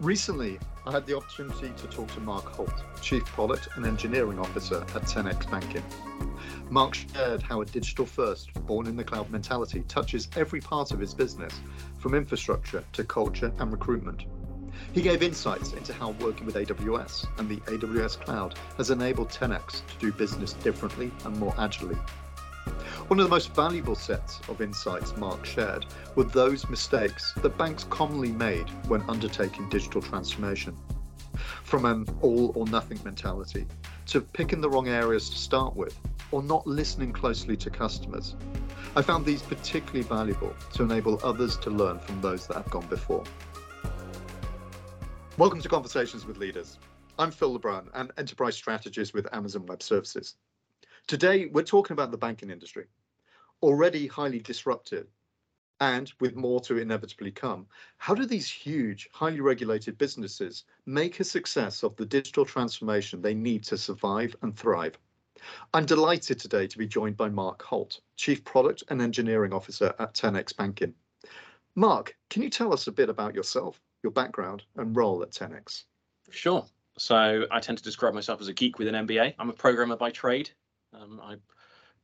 Recently, I had the opportunity to talk to Mark Holt, Chief Product and Engineering Officer at 10x Banking. Mark shared how a digital first, born in the cloud mentality touches every part of his business, from infrastructure to culture and recruitment. He gave insights into how working with AWS and the AWS cloud has enabled 10x to do business differently and more agilely. One of the most valuable sets of insights Mark shared were those mistakes that banks commonly made when undertaking digital transformation. From an all or nothing mentality to picking the wrong areas to start with or not listening closely to customers. I found these particularly valuable to enable others to learn from those that have gone before. Welcome to Conversations with Leaders. I'm Phil LeBrun, an enterprise strategist with Amazon Web Services. Today, we're talking about the banking industry, already highly disrupted and with more to inevitably come. How do these huge, highly regulated businesses make a success of the digital transformation they need to survive and thrive? I'm delighted today to be joined by Mark Holt, Chief Product and Engineering Officer at 10x Banking. Mark, can you tell us a bit about yourself, your background, and role at 10x? Sure. So I tend to describe myself as a geek with an MBA. I'm a programmer by trade. Um, I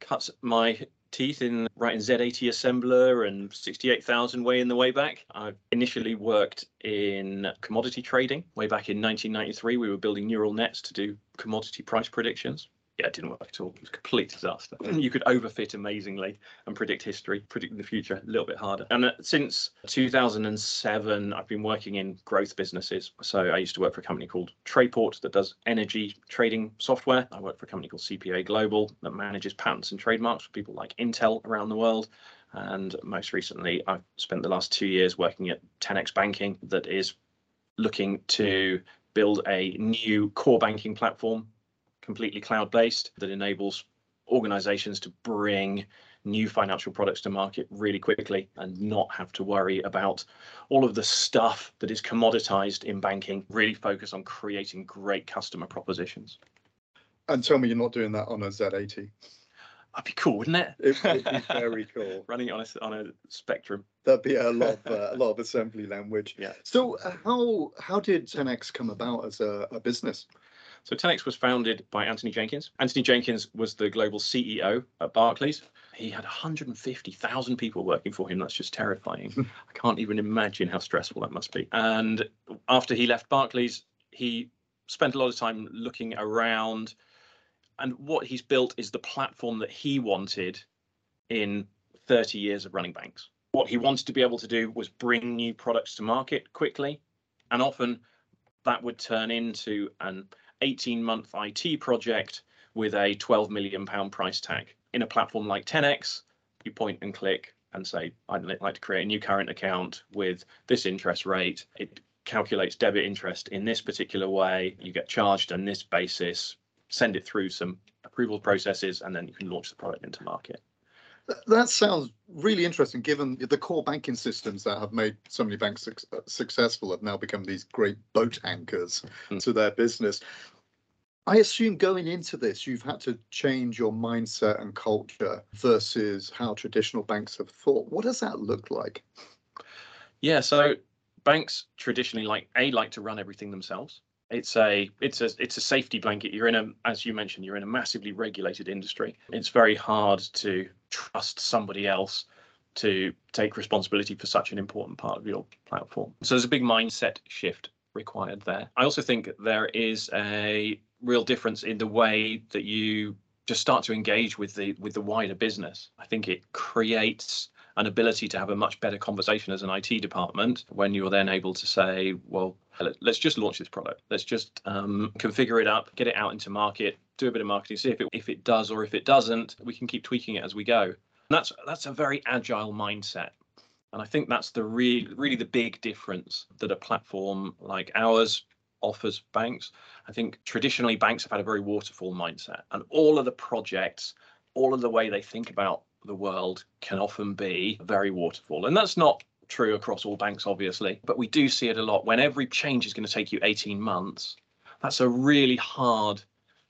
cut my teeth in writing Z80 assembler and 68,000 way in the way back. I initially worked in commodity trading way back in 1993. We were building neural nets to do commodity price predictions yeah, it didn't work at all. It was a complete disaster. You could overfit amazingly and predict history, predict the future a little bit harder. And uh, since 2007, I've been working in growth businesses. So I used to work for a company called Trayport that does energy trading software. I work for a company called CPA Global that manages patents and trademarks for people like Intel around the world. And most recently, I've spent the last two years working at 10x Banking that is looking to build a new core banking platform completely cloud based that enables organizations to bring new financial products to market really quickly and not have to worry about all of the stuff that is commoditized in banking, really focus on creating great customer propositions. And tell me you're not doing that on a Z80. That'd be cool, wouldn't it? It would be very cool. Running it on a, on a spectrum. That'd be a lot of uh, a lot of assembly language. Yeah. So uh, how how did 10x come about as a, a business? So 10x was founded by Anthony Jenkins. Anthony Jenkins was the global CEO at Barclays. He had 150,000 people working for him. That's just terrifying. I can't even imagine how stressful that must be. And after he left Barclays, he spent a lot of time looking around. And what he's built is the platform that he wanted in 30 years of running banks. What he wanted to be able to do was bring new products to market quickly. And often that would turn into an 18 month IT project with a 12 million pound price tag. In a platform like 10x, you point and click and say, I'd like to create a new current account with this interest rate. It calculates debit interest in this particular way. You get charged on this basis, send it through some approval processes, and then you can launch the product into market. That sounds really interesting, given the core banking systems that have made so many banks su successful have now become these great boat anchors mm. to their business. I assume going into this, you've had to change your mindset and culture versus how traditional banks have thought. What does that look like? Yeah, so banks traditionally like a like to run everything themselves it's a it's a it's a safety blanket. You're in a as you mentioned you're in a massively regulated industry. It's very hard to trust somebody else to take responsibility for such an important part of your platform. So there's a big mindset shift required there. I also think there is a real difference in the way that you just start to engage with the with the wider business. I think it creates an ability to have a much better conversation as an IT department when you're then able to say, well, let's just launch this product. Let's just um, configure it up, get it out into market, do a bit of marketing, see if it if it does or if it doesn't. We can keep tweaking it as we go. And that's that's a very agile mindset. And I think that's the really really the big difference that a platform like ours offers banks. I think traditionally banks have had a very waterfall mindset, and all of the projects, all of the way they think about the world can often be very waterfall. And that's not true across all banks, obviously, but we do see it a lot. When every change is going to take you 18 months, that's a really hard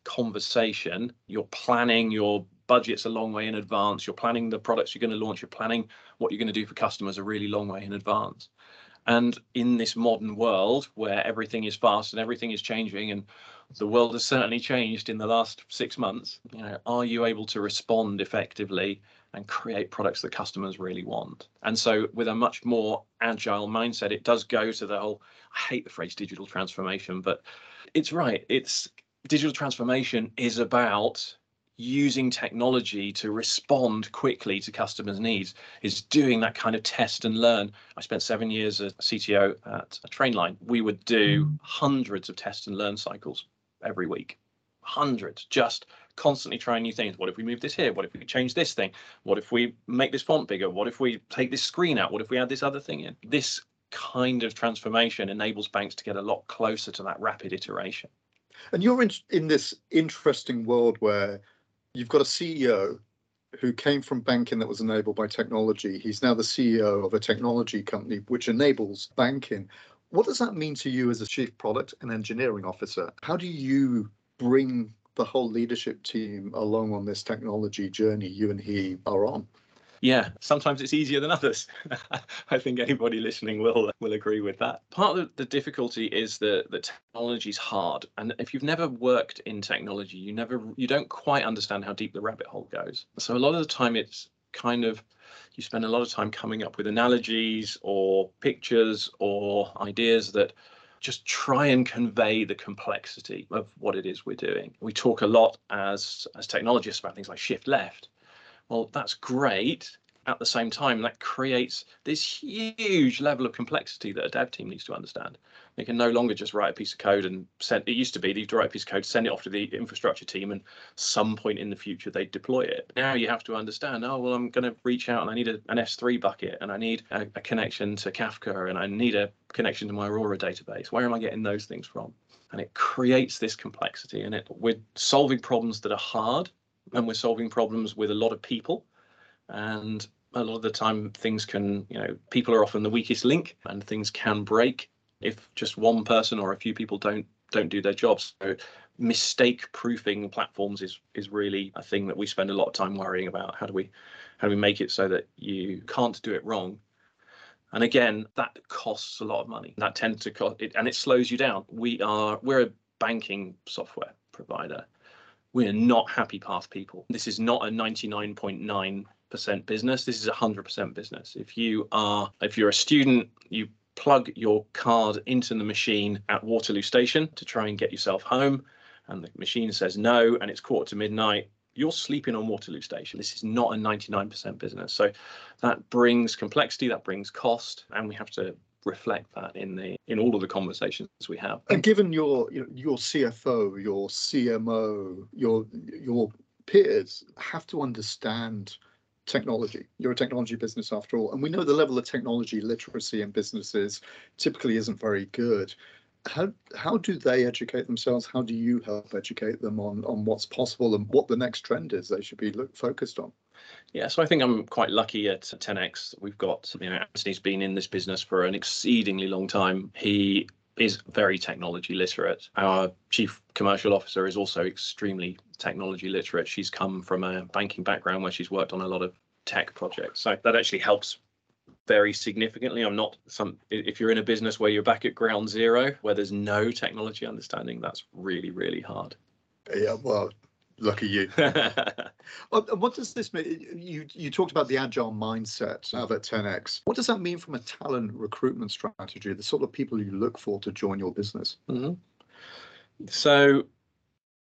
conversation. You're planning your budgets a long way in advance. You're planning the products you're going to launch. You're planning what you're going to do for customers a really long way in advance. And in this modern world where everything is fast and everything is changing, and the world has certainly changed in the last six months, you know, are you able to respond effectively and create products that customers really want? And so, with a much more agile mindset, it does go to the whole. I hate the phrase digital transformation, but it's right. It's digital transformation is about using technology to respond quickly to customers' needs is doing that kind of test and learn. I spent seven years as CTO at a Trainline. We would do mm. hundreds of test and learn cycles every week, hundreds, just constantly trying new things. What if we move this here? What if we change this thing? What if we make this font bigger? What if we take this screen out? What if we add this other thing in? This kind of transformation enables banks to get a lot closer to that rapid iteration. And you're in, in this interesting world where you've got a CEO who came from banking that was enabled by technology. He's now the CEO of a technology company which enables banking. What does that mean to you as a chief product and engineering officer? How do you bring the whole leadership team along on this technology journey you and he are on? Yeah, sometimes it's easier than others. I think anybody listening will will agree with that. Part of the difficulty is that the technology is hard, and if you've never worked in technology, you never you don't quite understand how deep the rabbit hole goes. So a lot of the time, it's kind of you spend a lot of time coming up with analogies or pictures or ideas that just try and convey the complexity of what it is we're doing. We talk a lot as as technologists about things like shift left well, that's great. At the same time, that creates this huge level of complexity that a dev team needs to understand. They can no longer just write a piece of code and send. It used to be they'd write a piece of code, send it off to the infrastructure team, and some point in the future they'd deploy it. Now you have to understand. Oh well, I'm going to reach out and I need a, an S3 bucket, and I need a, a connection to Kafka, and I need a connection to my Aurora database. Where am I getting those things from? And it creates this complexity, and it we're solving problems that are hard and we're solving problems with a lot of people. And a lot of the time things can you know people are often the weakest link and things can break if just one person or a few people don't don't do their jobs. So mistake proofing platforms is is really a thing that we spend a lot of time worrying about. How do we how do we make it so that you can't do it wrong? And again that costs a lot of money. That tends to cost it and it slows you down. We are we're a banking software provider we're not happy path people. This is not a 99.9% business. This is a 100% business. If you are, if you're a student, you plug your card into the machine at Waterloo Station to try and get yourself home, and the machine says no, and it's quarter to midnight. You're sleeping on Waterloo Station. This is not a 99% business. So that brings complexity, that brings cost, and we have to reflect that in the in all of the conversations we have. And given your your CFO, your CMO, your your peers have to understand technology. You're a technology business after all, and we know the level of technology literacy in businesses typically isn't very good. How how do they educate themselves? How do you help educate them on on what's possible and what the next trend is they should be look, focused on? Yeah, so I think I'm quite lucky at 10x. We've got, you know, Anthony's been in this business for an exceedingly long time. He is very technology literate. Our chief commercial officer is also extremely technology literate. She's come from a banking background where she's worked on a lot of tech projects. So that actually helps very significantly. I'm not some if you're in a business where you're back at ground zero, where there's no technology understanding, that's really, really hard. Yeah, well, Lucky you. what does this mean? You you talked about the agile mindset of at 10x. What does that mean from a talent recruitment strategy? The sort of people you look for to join your business. Mm-hmm. So,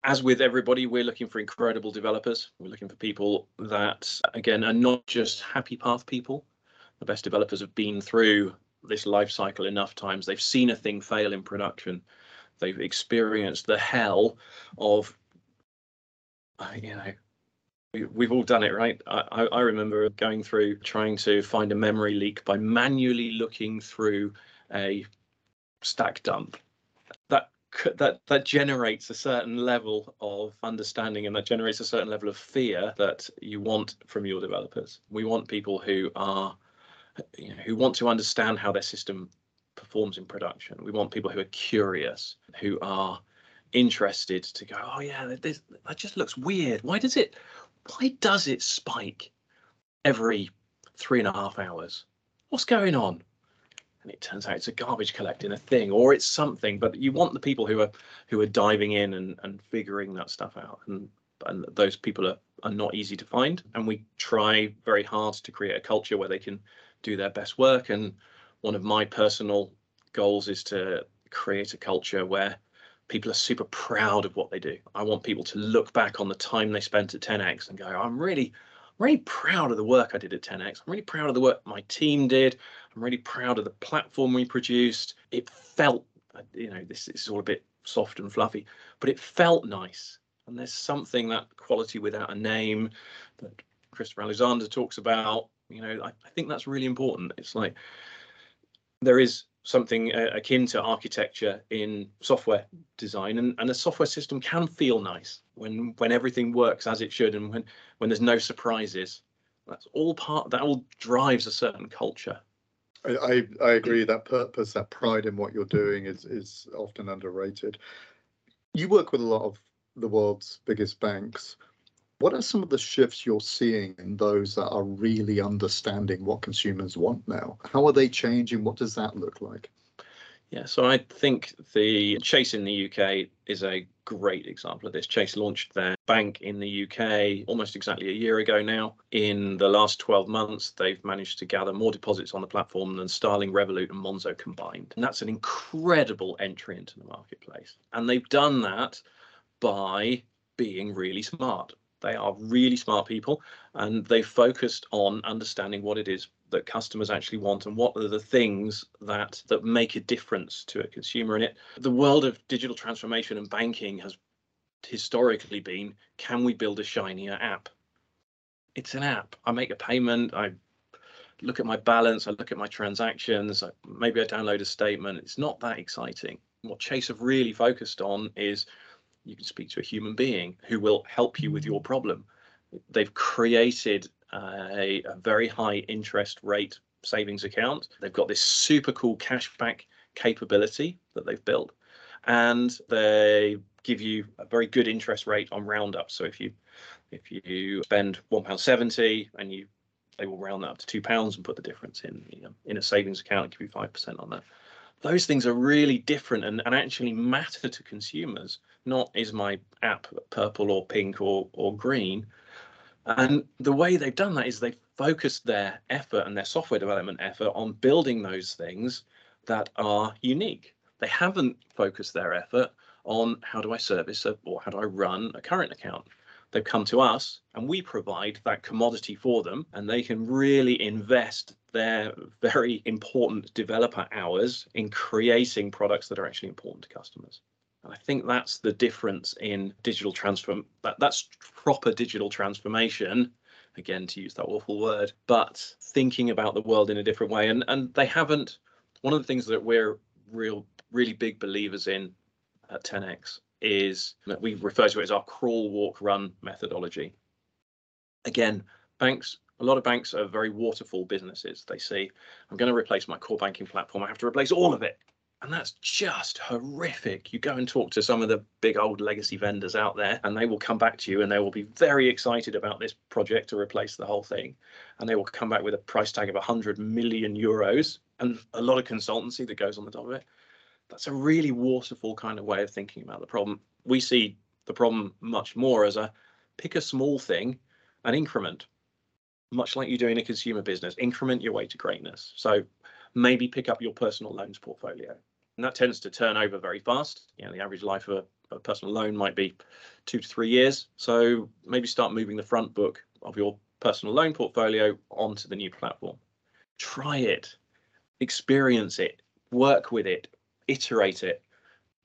as with everybody, we're looking for incredible developers. We're looking for people that, again, are not just happy path people. The best developers have been through this life cycle enough times. They've seen a thing fail in production. They've experienced the hell of Uh, you know, we've all done it, right? I, I remember going through trying to find a memory leak by manually looking through a stack dump. That that that generates a certain level of understanding and that generates a certain level of fear that you want from your developers. We want people who are you know, who want to understand how their system performs in production. We want people who are curious, who are interested to go, oh yeah, this, that just looks weird. Why does it? Why does it spike every three and a half hours? What's going on? and it turns out it's a garbage collecting a thing or it's something but you want the people who are who are diving in and, and figuring that stuff out and and those people are, are not easy to find and we try very hard to create a culture where they can do their best work and one of my personal goals is to create a culture where people are super proud of what they do i want people to look back on the time they spent at 10x and go i'm really I'm really proud of the work I did at 10x. I'm really proud of the work my team did. I'm really proud of the platform we produced. It felt, uh, you know, this, this is all a bit soft and fluffy, but it felt nice. And there's something that quality without a name that Christopher Alexander talks about. You know, I, I think that's really important. It's like there is something uh, akin to architecture in software design and, and a software system can feel nice when when everything works as it should and when when there's no surprises. That's all part that all drives a certain culture. I, I, I agree that purpose that pride in what you're doing is is often underrated. You work with a lot of the world's biggest banks what are some of the shifts you're seeing in those that are really understanding what consumers want now? How are they changing? What does that look like? Yeah, so I think the Chase in the UK is a great example of this. Chase launched their bank in the UK almost exactly a year ago now. In the last 12 months, they've managed to gather more deposits on the platform than Starling, Revolut, and Monzo combined. And that's an incredible entry into the marketplace. And they've done that by being really smart. They are really smart people and they focused on understanding what it is that customers actually want and what are the things that that make a difference to a consumer in it. The world of digital transformation and banking has historically been can we build a shinier app? It's an app. I make a payment, I look at my balance, I look at my transactions, maybe I download a statement. It's not that exciting. What Chase have really focused on is you can speak to a human being who will help you with your problem. They've created a, a very high interest rate savings account. They've got this super cool cashback capability that they've built, and they give you a very good interest rate on roundup. So if you if you spend one pound seventy and you they will round that up to two pounds and put the difference in you know, in a savings account and give you five percent on that. Those things are really different and, and actually matter to consumers not is my app purple or pink or or green. And the way they've done that is they've focused their effort and their software development effort on building those things that are unique. They haven't focused their effort on how do I service a, or how do I run a current account. They've come to us and we provide that commodity for them and they can really invest their very important developer hours in creating products that are actually important to customers. And I think that's the difference in digital transform. That, that's proper digital transformation. Again, to use that awful word, but thinking about the world in a different way. And and they haven't. One of the things that we're real, really big believers in at 10x is that we refer to it as our crawl, walk, run methodology. Again, banks a lot of banks are very waterfall businesses. They say, I'm going to replace my core banking platform. I have to replace all of it. And that's just horrific. You go and talk to some of the big old legacy vendors out there, and they will come back to you and they will be very excited about this project to replace the whole thing. And they will come back with a price tag of 100 million euros and a lot of consultancy that goes on the top of it. That's a really waterfall kind of way of thinking about the problem. We see the problem much more as a pick a small thing and increment, much like you do in a consumer business, increment your way to greatness. So maybe pick up your personal loans portfolio. And that tends to turn over very fast. You know, the average life of a, a personal loan might be two to three years. So maybe start moving the front book of your personal loan portfolio onto the new platform. Try it, experience it, work with it, iterate it.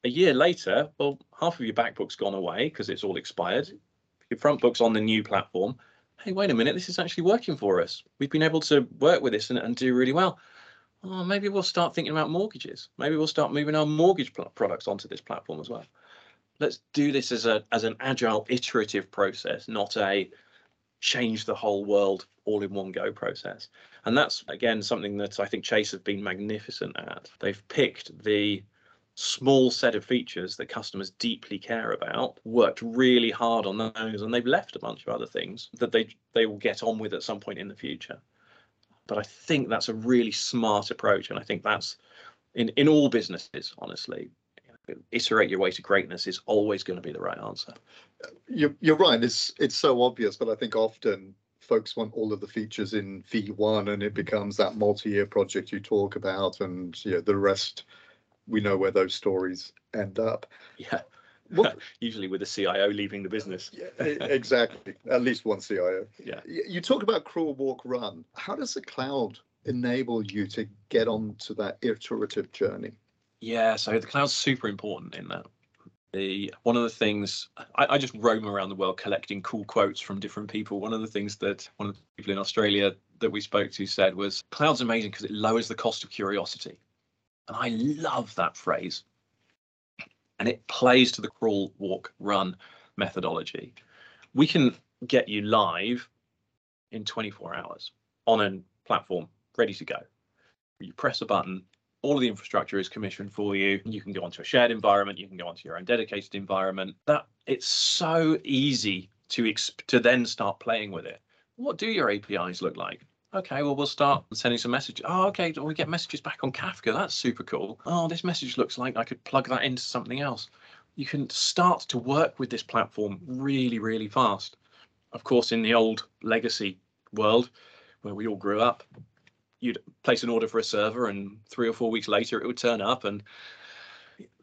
A year later, well, half of your back book's gone away because it's all expired. Your front book's on the new platform. Hey, wait a minute, this is actually working for us. We've been able to work with this and, and do really well oh, maybe we'll start thinking about mortgages. Maybe we'll start moving our mortgage products onto this platform as well. Let's do this as a as an agile, iterative process, not a change the whole world all in one go process. And that's again something that I think Chase have been magnificent at. They've picked the small set of features that customers deeply care about, worked really hard on those, and they've left a bunch of other things that they they will get on with at some point in the future But I think that's a really smart approach, and I think that's in in all businesses, honestly. Iterate your way to greatness is always going to be the right answer. You're, you're right. It's it's so obvious, but I think often folks want all of the features in V1 and it becomes that multi-year project you talk about and you know, the rest we know where those stories end up. Yeah. What, Usually with a CIO leaving the business. Yeah, exactly. At least one CIO. Yeah. You talk about crawl, walk, run. How does the cloud enable you to get onto that iterative journey? Yeah, so the cloud's super important in that the one of the things I, I, just roam around the world collecting cool quotes from different people. One of the things that one of the people in Australia that we spoke to said was cloud's amazing because it lowers the cost of curiosity. And I love that phrase. And it plays to the crawl, walk, run methodology. We can get you live in 24 hours on a platform ready to go. You press a button, all of the infrastructure is commissioned for you. You can go onto a shared environment. You can go onto your own dedicated environment. That it's so easy to exp- to then start playing with it. What do your APIs look like? Okay, well, we'll start sending some messages. Oh, okay, we get messages back on Kafka. That's super cool. Oh, this message looks like I could plug that into something else. You can start to work with this platform really, really fast. Of course, in the old legacy world where we all grew up, you'd place an order for a server and three or four weeks later it would turn up and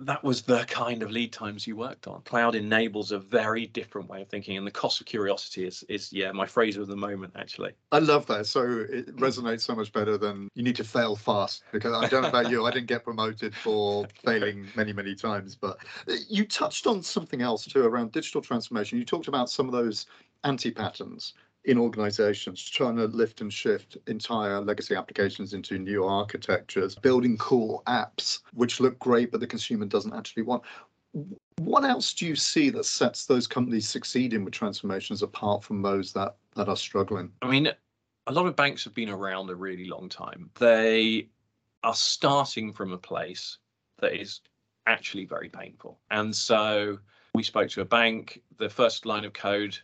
that was the kind of lead times you worked on. Cloud enables a very different way of thinking, and the cost of curiosity is, is yeah, my phrase of the moment, actually. I love that. So it resonates so much better than you need to fail fast. Because I don't know about you, I didn't get promoted for failing many, many times. But you touched on something else too around digital transformation. You talked about some of those anti patterns in organizations trying to lift and shift entire legacy applications into new architectures, building cool apps which look great, but the consumer doesn't actually want. What else do you see that sets those companies succeeding with transformations apart from those that, that are struggling? I mean, a lot of banks have been around a really long time. They are starting from a place that is actually very painful. And so we spoke to a bank, the first line of code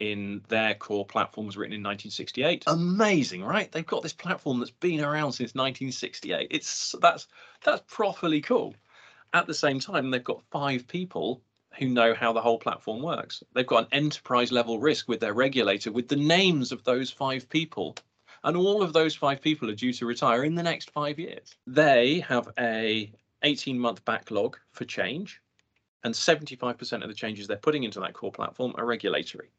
in their core platform was written in 1968. Amazing, right? They've got this platform that's been around since 1968. It's that's that's properly cool. At the same time, they've got five people who know how the whole platform works. They've got an enterprise level risk with their regulator with the names of those five people. And all of those five people are due to retire in the next five years. They have a 18 month backlog for change and 75% of the changes they're putting into that core platform are regulatory.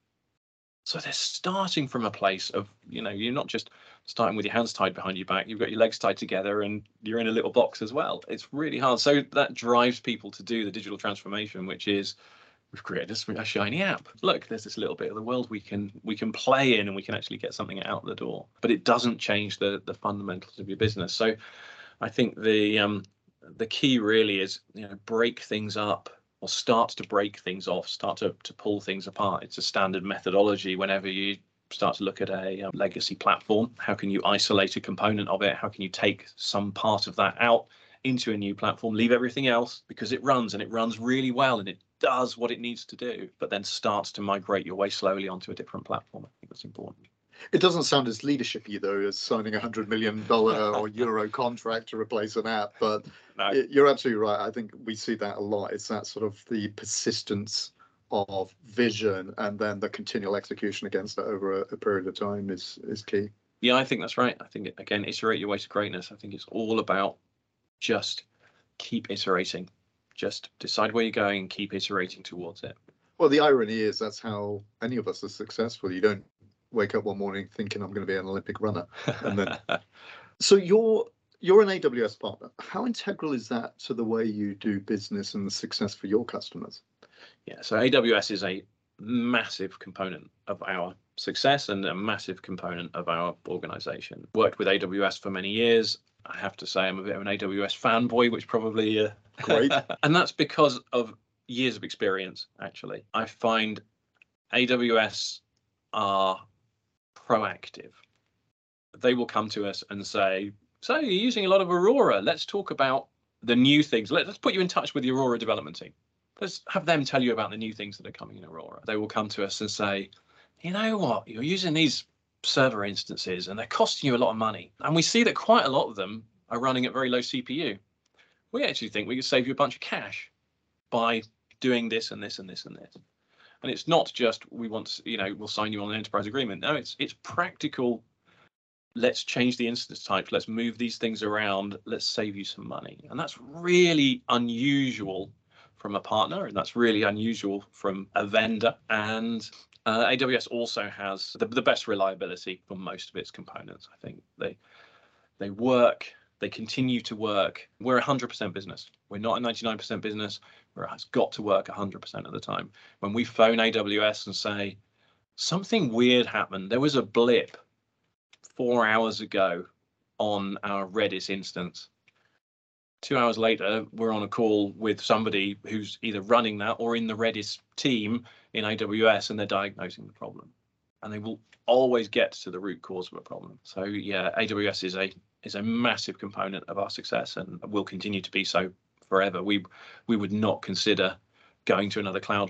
So they're starting from a place of, you know, you're not just starting with your hands tied behind your back, you've got your legs tied together and you're in a little box as well. It's really hard. So that drives people to do the digital transformation, which is we've created a, shiny app. Look, there's this little bit of the world we can we can play in and we can actually get something out the door. But it doesn't change the the fundamentals of your business. So I think the um the key really is, you know, break things up or start to break things off, start to, to pull things apart. It's a standard methodology whenever you start to look at a um, legacy platform. How can you isolate a component of it? How can you take some part of that out into a new platform, leave everything else because it runs and it runs really well and it does what it needs to do, but then starts to migrate your way slowly onto a different platform. I think that's important. It doesn't sound as leadershipy though as signing a hundred million dollar or euro contract to replace an app, but no. it, you're absolutely right. I think we see that a lot. It's that sort of the persistence of vision and then the continual execution against it over a, a period of time is is key. Yeah, I think that's right. I think again, iterate your way to greatness. I think it's all about just keep iterating. Just decide where you're going, keep iterating towards it. Well, the irony is that's how any of us are successful. You don't wake up one morning thinking I'm going to be an Olympic runner. And then, so you're you're an AWS partner. How integral is that to the way you do business and the success for your customers? Yeah, so AWS is a massive component of our success and a massive component of our organization. Worked with AWS for many years. I have to say I'm a bit of an AWS fanboy, which probably uh, great. and that's because of years of experience. Actually, I find AWS are proactive. They will come to us and say, So you're using a lot of Aurora. Let's talk about the new things. Let, us put you in touch with the Aurora development team. Let's have them tell you about the new things that are coming in Aurora. They will come to us and say, You know what? You're using these server instances and they're costing you a lot of money. And we see that quite a lot of them are running at very low CPU. We actually think we could save you a bunch of cash by doing this and this and this and this. And it's not just we want to, you know, we'll sign you on an enterprise agreement. No, it's it's practical. Let's change the instance type. Let's move these things around. Let's save you some money. And that's really unusual from a partner, and that's really unusual from a vendor. And uh, AWS also has the, the best reliability for most of its components. I think they they work, they continue to work. We're hundred percent business. We're not a 99% business it's got to work 100% of the time. When we phone AWS and say something weird happened, there was a blip four hours ago on our Redis instance two hours later, we're on a call with somebody who's either running that or in the Redis team in AWS, and they're diagnosing the problem. And they will always get to the root cause of a problem. So yeah, AWS is a is a massive component of our success, and will continue to be so forever. We we would not consider going to another cloud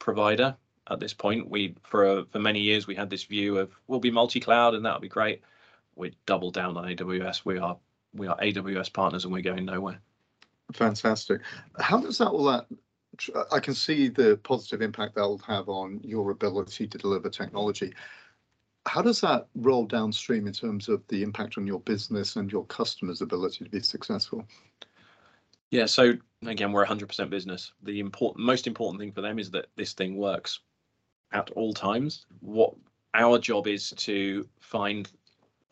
provider at this point. We for for many years we had this view of we'll be multi-cloud and that'll be great. We double down on AWS. We are we are AWS partners and we're going nowhere. Fantastic. How does that all that? I can see the positive impact that will have on your ability to deliver technology. How does that roll downstream in terms of the impact on your business and your customers' ability to be successful? Yeah, so again, we're 100% business. The important, most important thing for them is that this thing works at all times. What our job is to find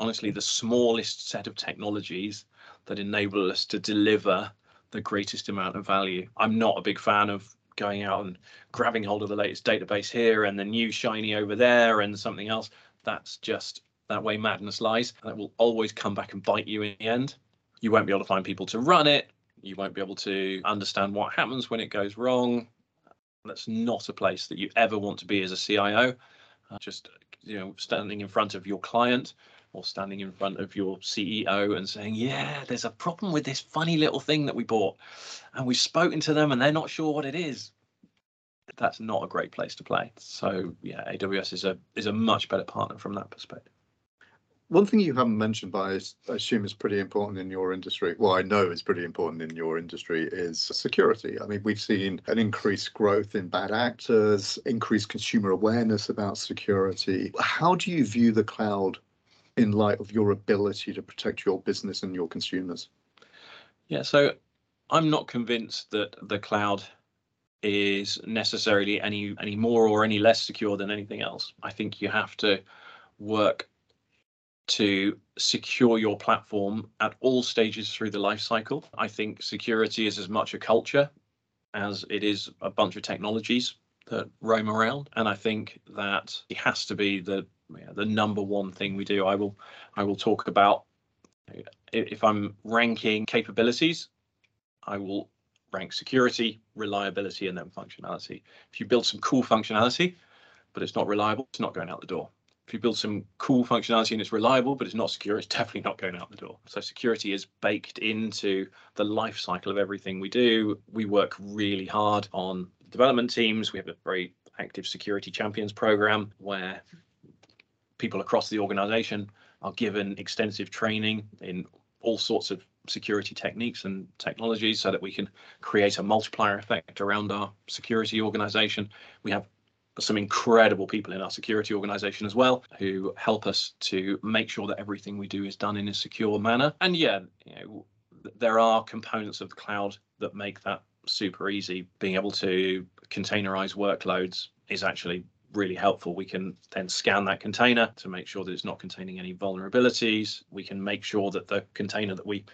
honestly the smallest set of technologies that enable us to deliver the greatest amount of value. I'm not a big fan of going out and grabbing hold of the latest database here and the new shiny over there and something else. That's just that way madness lies. That will always come back and bite you in the end. You won't be able to find people to run it. You won't be able to understand what happens when it goes wrong. That's not a place that you ever want to be as a CIO. Uh, just you know, standing in front of your client or standing in front of your CEO and saying, Yeah, there's a problem with this funny little thing that we bought. And we've spoken to them and they're not sure what it is. That's not a great place to play. So yeah, AWS is a is a much better partner from that perspective. One thing you haven't mentioned, but I assume is pretty important in your industry, well, I know is pretty important in your industry, is security. I mean, we've seen an increased growth in bad actors, increased consumer awareness about security. How do you view the cloud in light of your ability to protect your business and your consumers? Yeah, so I'm not convinced that the cloud is necessarily any any more or any less secure than anything else. I think you have to work to secure your platform at all stages through the life cycle. I think security is as much a culture as it is a bunch of technologies that roam around. And I think that it has to be the yeah, the number one thing we do. I will I will talk about if I'm ranking capabilities, I will rank security, reliability, and then functionality. If you build some cool functionality, but it's not reliable, it's not going out the door. If you build some cool functionality and it's reliable, but it's not secure, it's definitely not going out the door. So security is baked into the life cycle of everything we do. We work really hard on development teams. We have a very active security champions program where people across the organization are given extensive training in all sorts of security techniques and technologies so that we can create a multiplier effect around our security organization. We have some incredible people in our security organization as well who help us to make sure that everything we do is done in a secure manner. And yeah, you know, there are components of the cloud that make that super easy. Being able to containerize workloads is actually really helpful. We can then scan that container to make sure that it's not containing any vulnerabilities. We can make sure that the container that we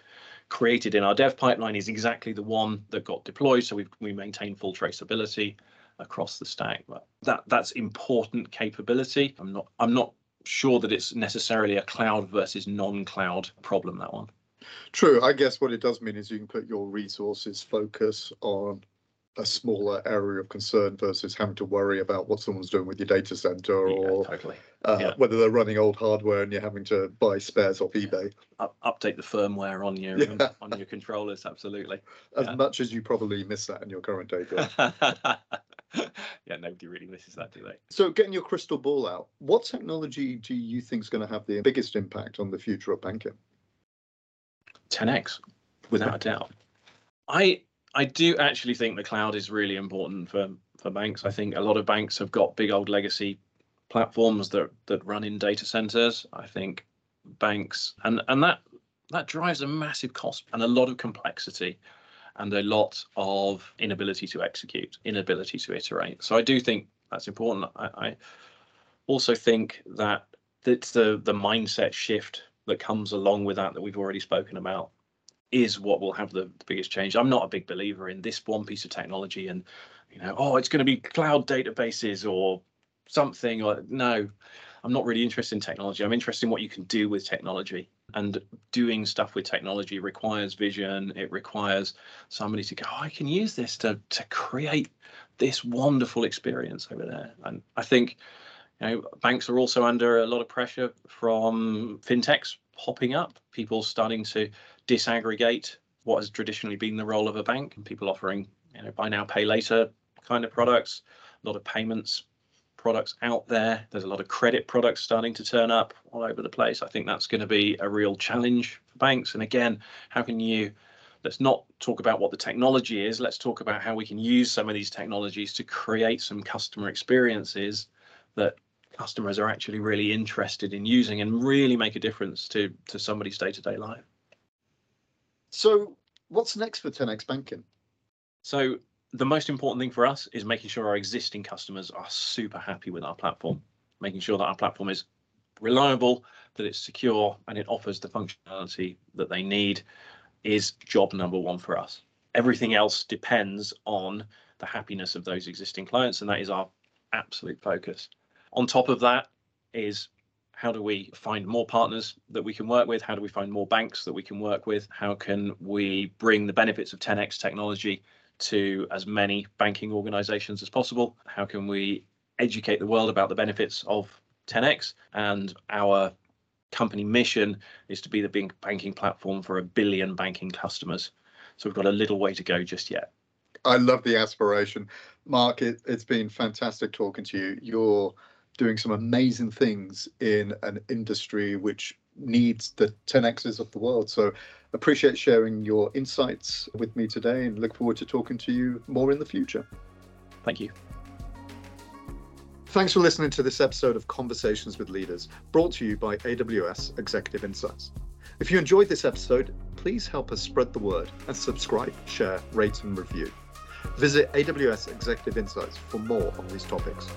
created in our dev pipeline is exactly the one that got deployed. So we we maintain full traceability across the stack. But that that's important capability. I'm not I'm not sure that it's necessarily a cloud versus non-cloud problem. That one. True. I guess what it does mean is you can put your resources focus on a smaller area of concern versus having to worry about what someone's doing with your data center Yeah, or totally. uh, yeah. whether they're running old hardware and you're having to buy spares off eBay. Up, update the firmware on your Yeah. on your controllers. Absolutely. As much as you probably miss that in your current day job. yeah, nobody really misses that, do they? So, getting your crystal ball out, what technology do you think is going to have the biggest impact on the future of banking? 10x, without a doubt. I I do actually think the cloud is really important for for banks. I think a lot of banks have got big old legacy platforms that that run in data centers. I think banks and and that that drives a massive cost and a lot of complexity and a lot of inability to execute, inability to iterate. So I do think that's important. I, I also think that it's the the mindset shift that comes along with that that we've already spoken about is what will have the, the biggest change. I'm not a big believer in this one piece of technology and you know, oh, it's going to be cloud databases or something or no. I'm not really interested in technology. I'm interested in what you can do with technology. And doing stuff with technology requires vision. It requires somebody to go, oh, I can use this to to create this wonderful experience over there. And I think you know, banks are also under a lot of pressure from fintechs popping up, people starting to disaggregate what has traditionally been the role of a bank, and people offering you know buy now pay later kind of products, a lot of payments products out there. There's a lot of credit products starting to turn up all over the place. I think that's going to be a real challenge for banks. And again, how can you let's not talk about what the technology is. Let's talk about how we can use some of these technologies to create some customer experiences that customers are actually really interested in using and really make a difference to to somebody's day-to-day life. So, what's next for 10x Banking? So, the most important thing for us is making sure our existing customers are super happy with our platform, making sure that our platform is reliable, that it's secure, and it offers the functionality that they need is job number one for us. Everything else depends on the happiness of those existing clients, and that is our absolute focus. On top of that is how do we find more partners that we can work with? How do we find more banks that we can work with? How can we bring the benefits of 10x technology to as many banking organizations as possible? How can we educate the world about the benefits of 10x? And our company mission is to be the big banking platform for a billion banking customers. So we've got a little way to go just yet. I love the aspiration. Mark, it, has been fantastic talking to you. You're doing some amazing things in an industry which needs the 10x's of the world. So appreciate sharing your insights with me today and look forward to talking to you more in the future. Thank you. Thanks for listening to this episode of Conversations with Leaders, brought to you by AWS Executive Insights. If you enjoyed this episode, please help us spread the word and subscribe, share, rate, and review. Visit AWS Executive Insights for more on these topics.